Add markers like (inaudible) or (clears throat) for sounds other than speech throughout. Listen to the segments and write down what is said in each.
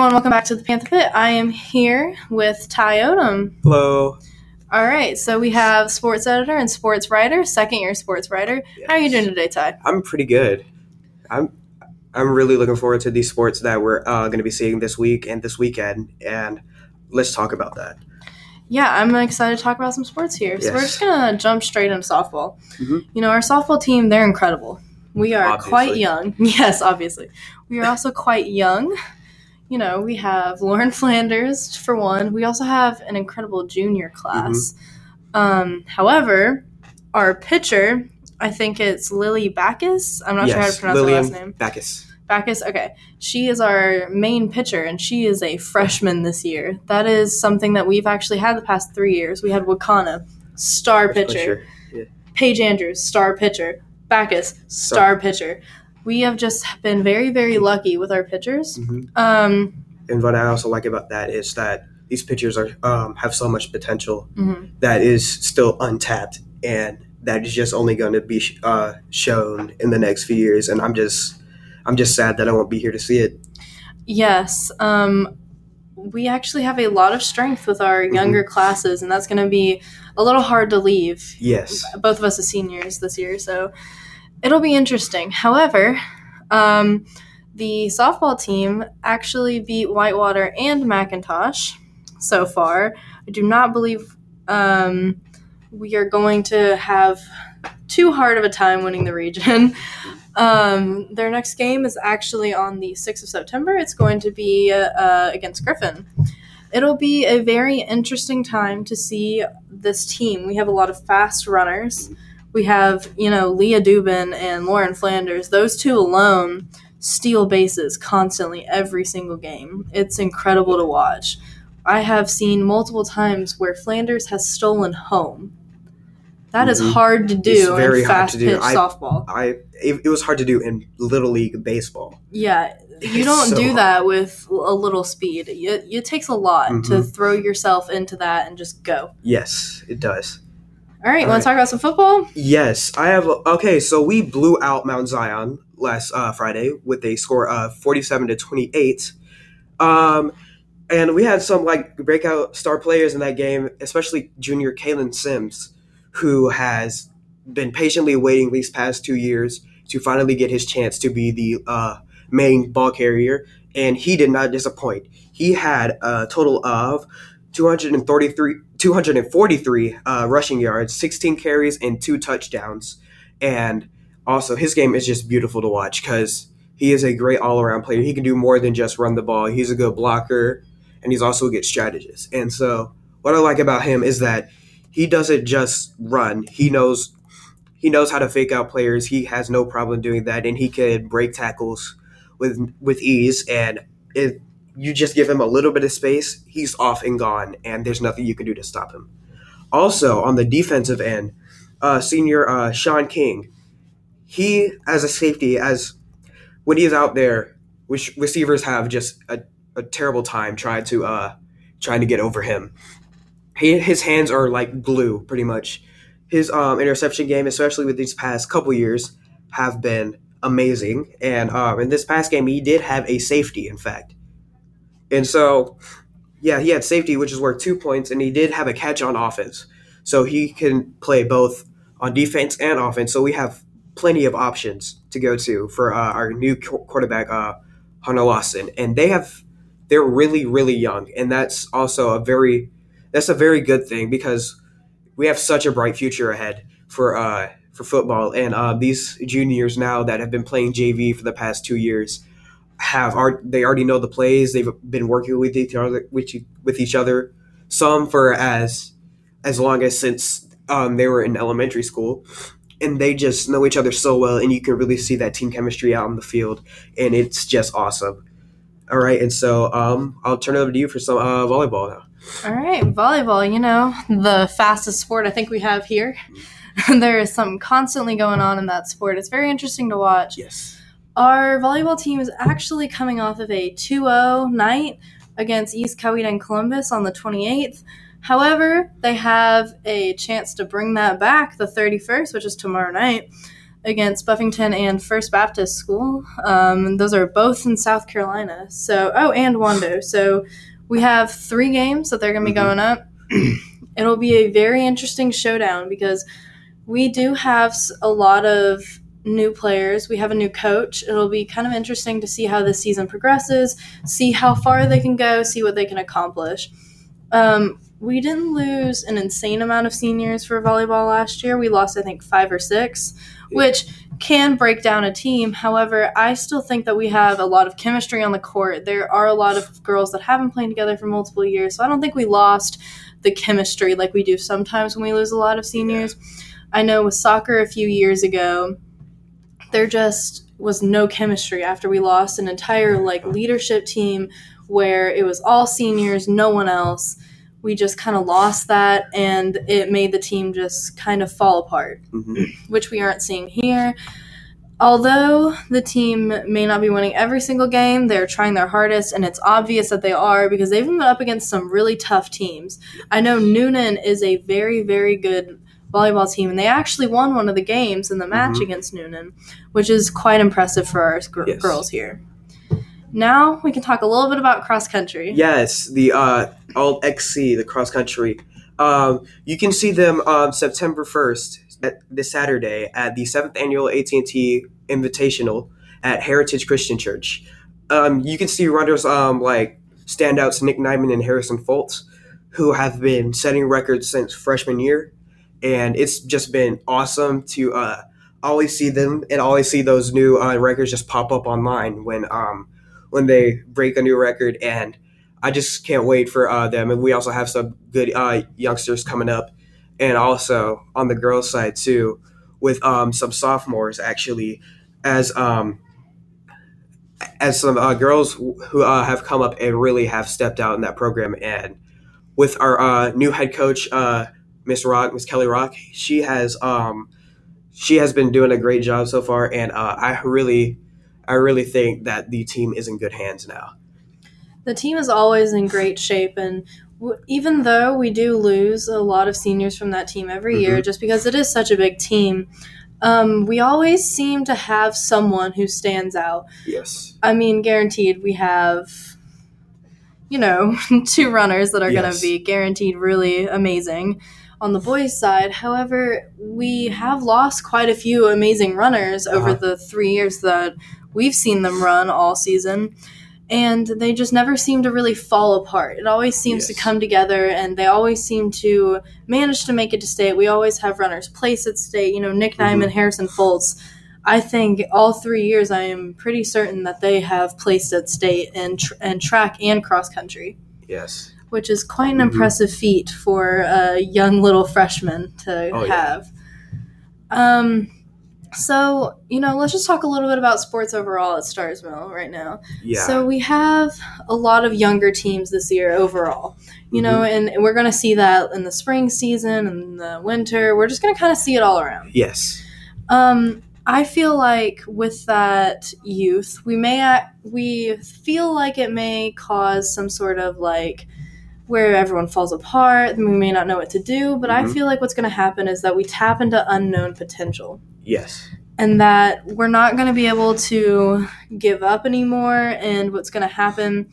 Everyone, welcome back to the Panther Pit. I am here with Ty Odom. Hello. All right, so we have sports editor and sports writer, second year sports writer. How are you doing today, Ty? I'm pretty good. I'm I'm really looking forward to these sports that we're uh, going to be seeing this week and this weekend, and let's talk about that. Yeah, I'm excited to talk about some sports here. So we're just gonna jump straight into softball. Mhm. You know, our softball team, they're incredible. We are quite young. (laughs) Yes, obviously. We are also quite young. You know, we have Lauren (laughs) Flanders for one. We also have an incredible junior class. Um, however, our pitcher, I think it's Lily Backus. I'm not sure how to pronounce Lillian her last name. Backus. Backus, okay. She is our main pitcher, and she is a freshman this year. That is something that we've actually had the past three years. We had Wakana, star pitcher. Paige Andrews, star pitcher. Backus, star pitcher. We have just been very, very lucky with our pitchers. Mhm. Um, And what I also like about that is that these pitchers are um, have so much potential mhm. that is still untapped, and that is just only going to be sh- uh, shown in the next few years. And I'm just I'm just sad that I won't be here to see it. Yes. Um, we actually have a lot of strength with our younger classes, and that's going to be a little hard to leave. Yes. both of us as seniors this year, so it'll be interesting. However, um, the softball team actually beat Whitewater and McIntosh so far. I do not believe um, we are going to have too hard of a time winning the region. (laughs) Um, their next game is actually on the 6th of September. It's going to be uh, against Griffin. It'll be a very interesting time to see this team. We have a lot of fast runners. We have, you know, Leah Dubin and Lauren Flanders. Those two alone steal bases constantly every single game. It's incredible to watch. I have seen multiple times where Flanders has stolen home. That is Mhm. hard to It's do very in fast to pitch I- softball. I it, it was hard to do in little league baseball. Yeah, you don't so do hard. that with a little speed. It, it takes a lot to Mhm. throw yourself into that and just go. Yes, it does. All right, All want right. to talk about some football? Yes, I have. Okay, so we blew out Mount Zion last uh, Friday with a score of forty-seven to twenty-eight. Um, and we had some like breakout star players in that game, especially junior Kalen Sims, who has been patiently waiting these past two years to finally get his chance to be the uh, main ball carrier, and he did not disappoint. He had a total of 233, 243 uh, rushing yards, 16 carries, and two touchdowns. And also, his game is just beautiful to watch because he is a great all around player. He can do more than just run the ball. He's a good blocker, and he's also a good strategist. And so, what I like about him is that he doesn't just run. He knows he knows how to fake out players. He has no problem doing that, and he can break tackles with with ease. And if you just give him a little bit of space, he's off and gone, and there's nothing you can do to stop him. Also, on the defensive end, uh, senior uh, Sean King, he as a safety, as when he's out there, which receivers have just a, a terrible time trying to uh, trying to get over him. He, his hands are like glue, pretty much. His um, interception game, especially with these past couple years, have been amazing. And um, in this past game, he did have a safety, in fact. And so, yeah, he had safety, which is worth two points, and he did have a catch on offense. So he can play both on defense and offense. So we have plenty of options to go to for uh, our new qu- quarterback, uh, Hunter Lawson. And they have, they're really, really young. And that's also a very, that's a very good thing because we have such a bright future ahead for, uh, for football. And uh, these juniors now that have been playing JV for the past two years have art they already know the plays they've been working with each other with, with each other some for as as long as since um, they were in elementary school and they just know each other so well and you can really see that team chemistry out on the field and it's just awesome all right and so um, i'll turn it over to you for some uh, volleyball now All right, volleyball, you know, the fastest sport I think we have here. (laughs) there is something constantly going on in that sport. It's very interesting to watch. yes Our volleyball team is actually coming off of a 2 0 night against East Coweta and Columbus on the 28th. However, they have a chance to bring that back the 31st, which is tomorrow night. against Buffington and First Baptist School. Um, those are both in South Carolina. So, oh, and Wando. So we have three games that they're going to be Mhm. going up. It'll be a very interesting showdown because we do have a lot of new players. We have a new coach. It'll be kind of interesting to see how this season progresses, see how far they can go, see what they can accomplish. Um, we didn't lose an insane amount of seniors for volleyball last year. We lost, I think, five or six, which can break down a team. However, I still think that we have a lot of chemistry on the court. There are a lot of girls that haven't played together for multiple years, so I don't think we lost the chemistry like we do sometimes when we lose a lot of seniors. I know with soccer a few years ago, there just was no chemistry after we lost an entire like leadership team where it was all seniors, no one else. We just kind of lost that and it made the team just kind of fall apart Mhm. (clears throat) which we aren't seeing here. Although the team may not be winning every single game, they're trying their hardest, and it's obvious that they are because they've been up against some really tough teams. I know Newnan is a very, very good volleyball team, and they actually won one of the games in the match Mhm. against Newnan, which is quite impressive for our gr- Yes. girls here. Now we can talk a little bit about cross country. Yes, the uh, Alt XC, the cross country. Um, you can see them on September first, this Saturday, at the seventh annual AT and T Invitational at Heritage Christian Church. Um, you can see runners um, like standouts Nick Nyman and Harrison Foltz, who have been setting records since freshman year, and it's just been awesome to uh, always see them and always see those new uh, records just pop up online when um, when they break a new record and I just can't wait for uh, them. And we also have some good uh, youngsters coming up, and also on the girls' side too, with um, some sophomores actually, as um, as some uh, girls who uh, have come up and really have stepped out in that program. And with our new head coach, Miss Rock, Miss Kelly Rock, she has um, she has been doing a great job so far, and uh, I really, I really think that the team is in good hands now. the team is always in great shape and w- even though we do lose a lot of seniors from that team every year just because it is such a big team um, we always seem to have someone who stands out Yes. i mean guaranteed we have you know (laughs) two runners that are going to be guaranteed really amazing on the boys side however we have lost quite a few amazing runners over Uh-huh. the three years that we've seen them run all season and they just never seem to really fall apart. It always seems to come together, and they always seem to manage to make it to state. We always have runners place at state. You know, Nick. Nyman, Harrison Foltz. I think all three years, I am pretty certain that they have placed at state in tr- and track and cross country, Yes. Which is quite an Mhm. impressive feat for a young little freshman to Oh, yeah. have. Um. So, you know, let's just talk a little bit about sports overall at Starr's Mill right now. Yeah. So we have a lot of younger teams this year overall, you know, Mm-hmm. and we're going to see that in the spring season and the winter. We're just going to kind of see it all around. yes. Um, I feel like with that youth, we may we feel like it may cause some sort of like where everyone falls apart and we may not know what to do. But I Mhm. feel like what's going to happen is that we tap into unknown potential Yes. and that we're not going to be able to give up anymore. And what's going to happen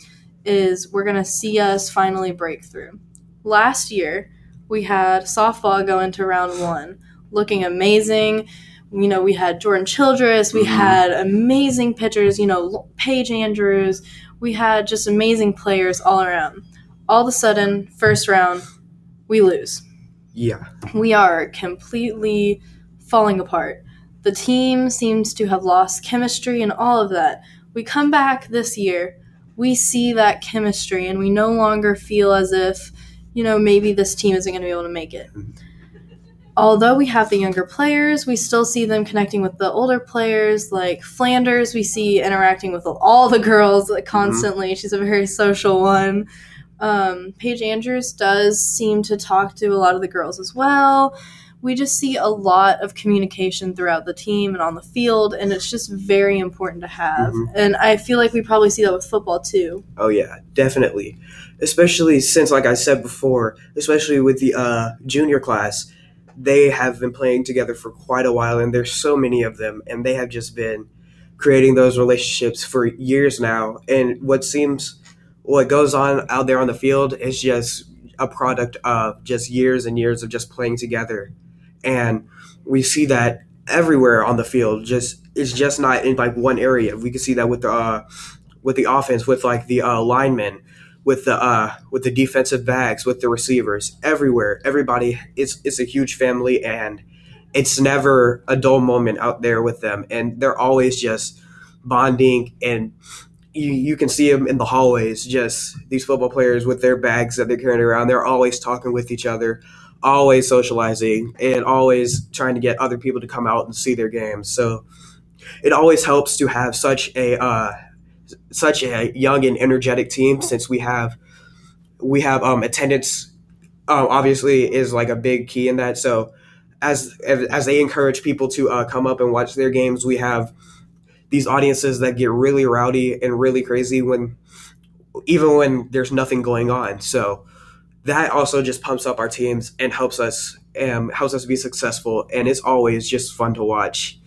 is we're going to see us finally break through. Last year, we had softball go into round one, looking amazing. You know, we had Jordan Childress, we Mhm. had amazing pitchers, you know, Paige Andrews, we had just amazing players all around. All of a sudden, first round, we lose Yeah. we are completely falling apart. The team seems to have lost chemistry and all of that. We come back this year, we see that chemistry, and we no longer feel as if, you know, maybe this team isn't going to be able to make it. Mhm. Although we have the younger players, we still see them connecting with the older players. Like Flanders, we see interacting with all the girls like, constantly. She's a very social one um, Paige Andrews does seem to talk to a lot of the girls as well. We just see a lot of communication throughout the team and on the field, and it's just very important to have. Mhm. And I feel like we probably see that with football too. Oh yeah, definitely. Especially since, like I said before, especially with the uh, junior class, they have been playing together for quite a while, and there's so many of them, and they have just been creating those relationships for years now. And what seems what goes on out there on the field is just a product of just years and years of just playing together. And we see that everywhere on the field. Just it's just not in like one area. We can see that with the uh, with the offense, with like the uh, linemen, with the uh, with the defensive backs, with the receivers, everywhere. Everybody, it's it's a huge family, and it's never a dull moment out there with them, and they're always just bonding and. You, you can see them in the hallways, just these football players with their bags that they're carrying around. They're always talking with each other, always socializing and always trying to get other people to come out and see their games. So it always helps to have such a uh, such a young and energetic team since we have we have um, attendance um, obviously is like a big key in that. So as as they encourage people to uh, come up and watch their games, we have these audiences that get really rowdy and really crazy when even when there's nothing going on. So that also just pumps up our teams and helps us um, helps us be successful. And it's always just fun to watch.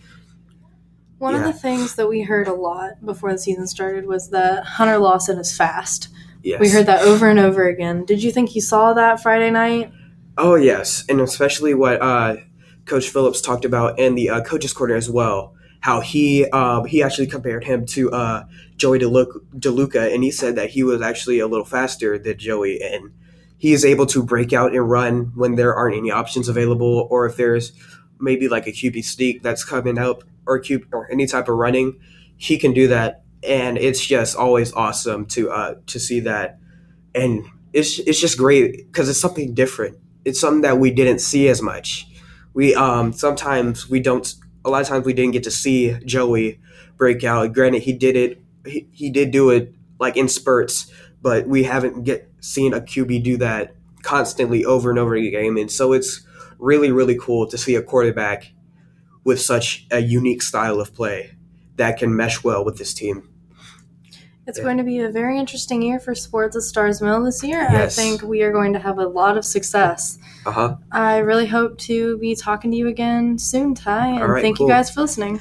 One of the things that we heard a lot before the season started was that Hunter Lawson is fast. Yes. We heard that over and over again. Did you think you saw that Friday night? Oh yes, and especially what uh, Coach Phillips talked about in the uh, coaches' corner as well. How he um, he actually compared him to uh, Joey DeLuca, and he said that he was actually a little faster than Joey, and he is able to break out and run when there aren't any options available, or if there's maybe like a QB sneak that's coming up, or QB, or any type of running, he can do that, and it's just always awesome to uh, to see that, and it's it's just great because it's something different it's something that we didn't see as much. We um sometimes we don't a lot of times we didn't get to see Joey break out. Granted, he did it he, he did do it like in spurts, but we haven't get seen a QB do that constantly over and over again. And so it's really really cool to see a quarterback with such a unique style of play that can mesh well with this team. It's going to be a very interesting year for sports at Starr's Mill this year. Yes. I think we are going to have a lot of success. Uh huh. I really hope to be talking to you again soon, Ty, and All right, thank cool. you guys for listening.